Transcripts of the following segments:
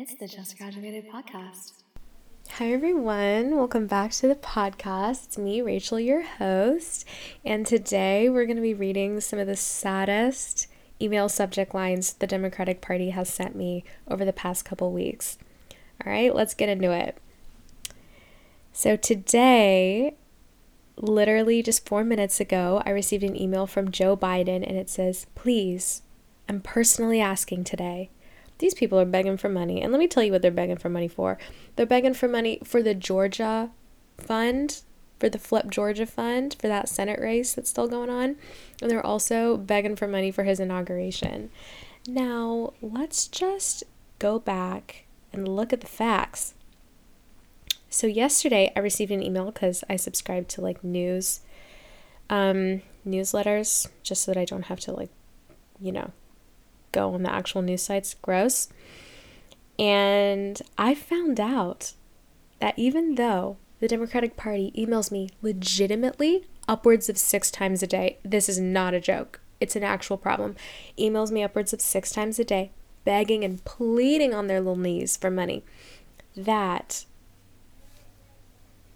It's the Just Graduated podcast. Hi, everyone. Welcome back to the podcast. It's me, Rachel, your host. And today we're going to be reading some of the saddest email subject lines the Democratic Party has sent me over the past couple weeks. All right, let's get into it. So, today, literally just four minutes ago, I received an email from Joe Biden and it says, Please, I'm personally asking today these people are begging for money. And let me tell you what they're begging for money for. They're begging for money for the Georgia fund, for the Flip Georgia fund, for that Senate race that's still going on. And they're also begging for money for his inauguration. Now, let's just go back and look at the facts. So, yesterday I received an email because I subscribe to like news um, newsletters just so that I don't have to, like, you know, go on the actual news sites. Gross. And I found out that even though the Democratic Party emails me legitimately upwards of six times a day, this is not a joke, it's an actual problem, emails me upwards of six times a day, begging and pleading on their little knees for money, that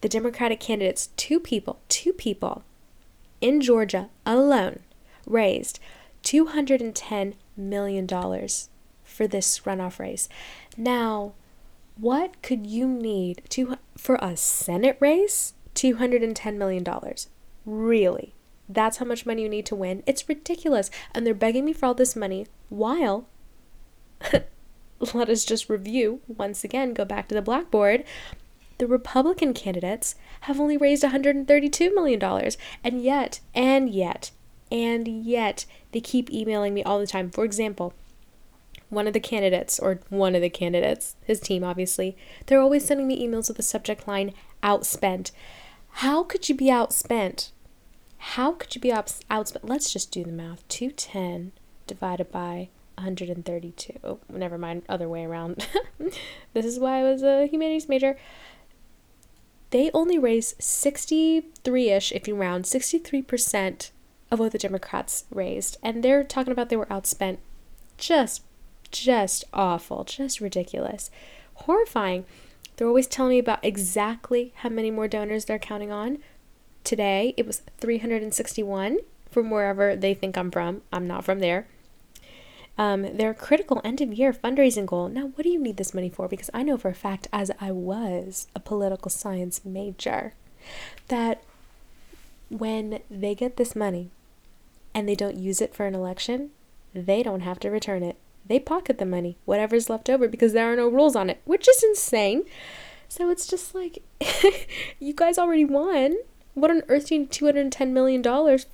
the Democratic candidates, two people, two people in Georgia alone, raised 210 million dollars for this runoff race. Now, what could you need to for a Senate race? 210 million dollars. Really? That's how much money you need to win? It's ridiculous. And they're begging me for all this money while let us just review once again, go back to the blackboard. The Republican candidates have only raised $132 million. And yet, and yet, and yet they keep emailing me all the time. For example, one of the candidates, or one of the candidates, his team obviously, they're always sending me emails with the subject line outspent. How could you be outspent? How could you be outspent? Let's just do the math. 210 divided by 132. Oh, never mind, other way around. this is why I was a humanities major. They only raise 63 ish, if you round, 63% of what the Democrats raised. And they're talking about they were outspent. Just, just awful, just ridiculous, horrifying. They're always telling me about exactly how many more donors they're counting on. Today, it was 361 from wherever they think I'm from. I'm not from there. Um, their critical end of year fundraising goal. Now, what do you need this money for? Because I know for a fact, as I was a political science major, that when they get this money, and they don't use it for an election, they don't have to return it. They pocket the money, whatever's left over, because there are no rules on it, which is insane. So it's just like, you guys already won. What on earth do you need $210 million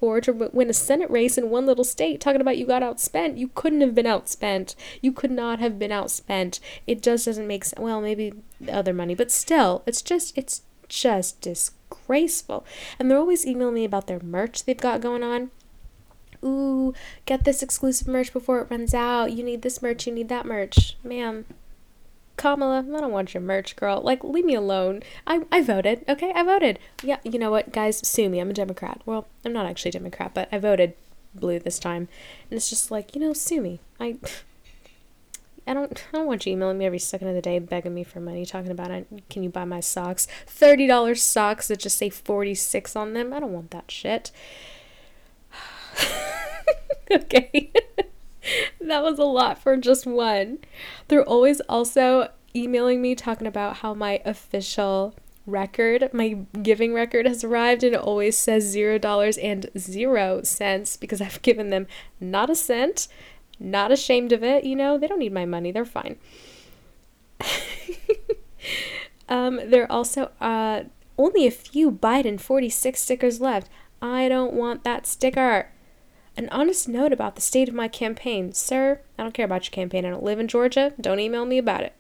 for to win a Senate race in one little state? Talking about you got outspent. You couldn't have been outspent. You could not have been outspent. It just doesn't make sense. Well, maybe other money, but still, it's just, it's just disgraceful. And they're always emailing me about their merch they've got going on ooh, get this exclusive merch before it runs out. You need this merch, you need that merch. Ma'am, Kamala, I don't want your merch, girl. Like, leave me alone. I, I voted, okay? I voted. Yeah, you know what, guys? Sue me. I'm a Democrat. Well, I'm not actually a Democrat, but I voted blue this time. And it's just like, you know, sue me. I. I don't, I don't want you emailing me every second of the day begging me for money, talking about it. Can you buy my socks? $30 socks that just say 46 on them. I don't want that shit. okay. that was a lot for just one. They're always also emailing me talking about how my official record, my giving record has arrived and it always says zero dollars and zero cents because I've given them not a cent, not ashamed of it, you know, they don't need my money, they're fine. um, there are also uh, only a few Biden 46 stickers left. I don't want that sticker. An honest note about the state of my campaign. Sir, I don't care about your campaign. I don't live in Georgia. Don't email me about it.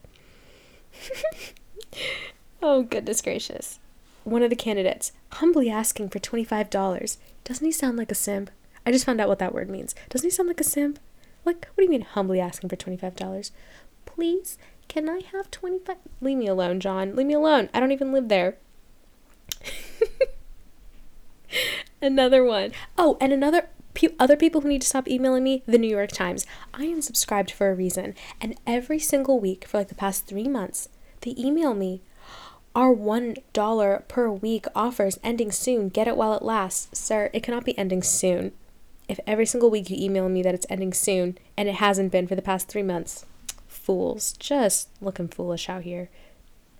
oh, goodness gracious. One of the candidates, humbly asking for $25. Doesn't he sound like a simp? I just found out what that word means. Doesn't he sound like a simp? Like, what do you mean humbly asking for $25? Please, can I have 25 Leave me alone, John. Leave me alone. I don't even live there. another one. Oh, and another Other people who need to stop emailing me, the New York Times. I am subscribed for a reason. And every single week for like the past three months, they email me. Our $1 per week offers ending soon. Get it while it lasts. Sir, it cannot be ending soon. If every single week you email me that it's ending soon and it hasn't been for the past three months, fools. Just looking foolish out here.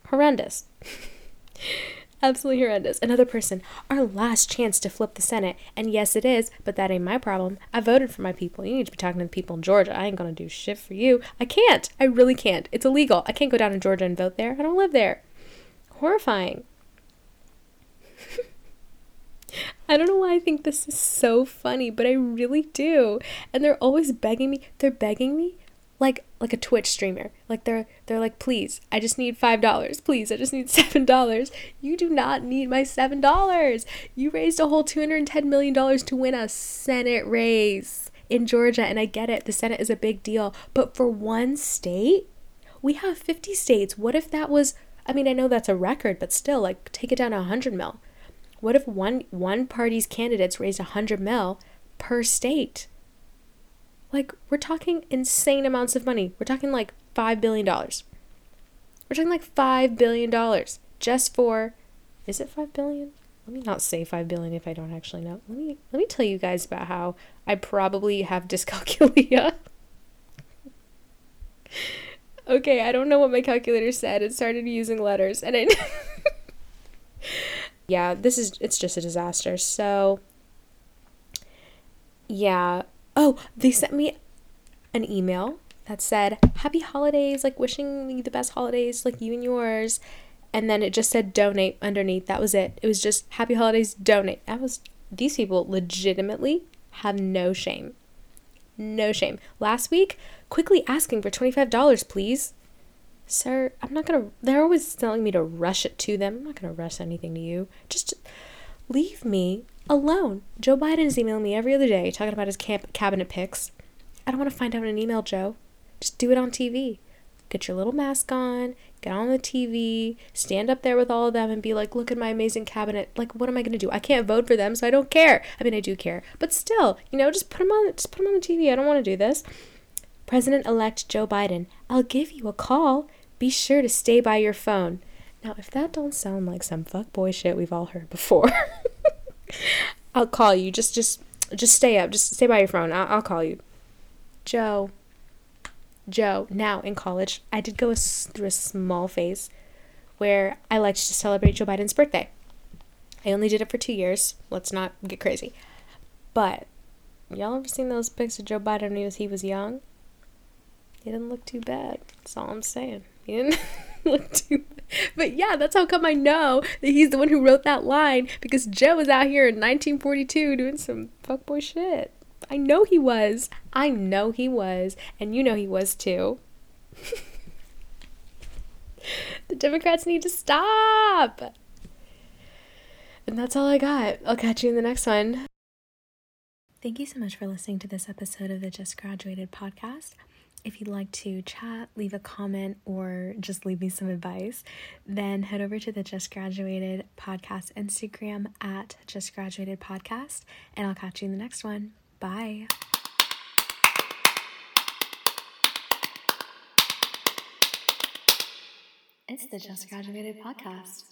Horrendous. Absolutely horrendous. Another person, our last chance to flip the Senate. And yes, it is, but that ain't my problem. I voted for my people. You need to be talking to the people in Georgia. I ain't gonna do shit for you. I can't. I really can't. It's illegal. I can't go down to Georgia and vote there. I don't live there. Horrifying. I don't know why I think this is so funny, but I really do. And they're always begging me. They're begging me like like a Twitch streamer. Like they're they're like, please, I just need five dollars. Please, I just need seven dollars. You do not need my seven dollars. You raised a whole two hundred and ten million dollars to win a Senate race in Georgia, and I get it. The Senate is a big deal, but for one state, we have fifty states. What if that was? I mean, I know that's a record, but still, like, take it down to hundred mil. What if one one party's candidates raised a hundred mil per state? Like, we're talking insane amounts of money. We're talking like $5 billion. We're talking like $5 billion just for, is it 5 billion? Let me not say 5 billion if I don't actually know. Let me, let me tell you guys about how I probably have dyscalculia. okay, I don't know what my calculator said. It started using letters and it, yeah, this is, it's just a disaster. So, yeah, Oh, they sent me an email that said, Happy holidays, like wishing you the best holidays, like you and yours. And then it just said donate underneath. That was it. It was just happy holidays, donate. That was, these people legitimately have no shame. No shame. Last week, quickly asking for $25, please. Sir, I'm not gonna, they're always telling me to rush it to them. I'm not gonna rush anything to you. Just leave me alone. Joe Biden is emailing me every other day talking about his camp cabinet picks. I don't want to find out in an email, Joe. Just do it on TV. Get your little mask on, get on the TV, stand up there with all of them and be like, look at my amazing cabinet. Like, what am I going to do? I can't vote for them, so I don't care. I mean, I do care. But still, you know, just put them on, just put them on the TV. I don't want to do this. President elect Joe Biden, I'll give you a call. Be sure to stay by your phone. Now, if that don't sound like some fuckboy shit we've all heard before. I'll call you. Just, just, just stay up. Just stay by your phone. I'll, I'll call you. Joe. Joe. Now in college, I did go through a small phase where I liked to celebrate Joe Biden's birthday. I only did it for two years. Let's not get crazy. But y'all ever seen those pics of Joe Biden when he was, he was young? He didn't look too bad. That's all I'm saying. He didn't look too bad. But yeah, that's how come I know that he's the one who wrote that line because Joe was out here in 1942 doing some fuckboy shit. I know he was. I know he was. And you know he was too. the Democrats need to stop. And that's all I got. I'll catch you in the next one. Thank you so much for listening to this episode of the Just Graduated podcast. If you'd like to chat, leave a comment, or just leave me some advice, then head over to the Just Graduated Podcast Instagram at Just Graduated Podcast, and I'll catch you in the next one. Bye. It's the Just Graduated Podcast.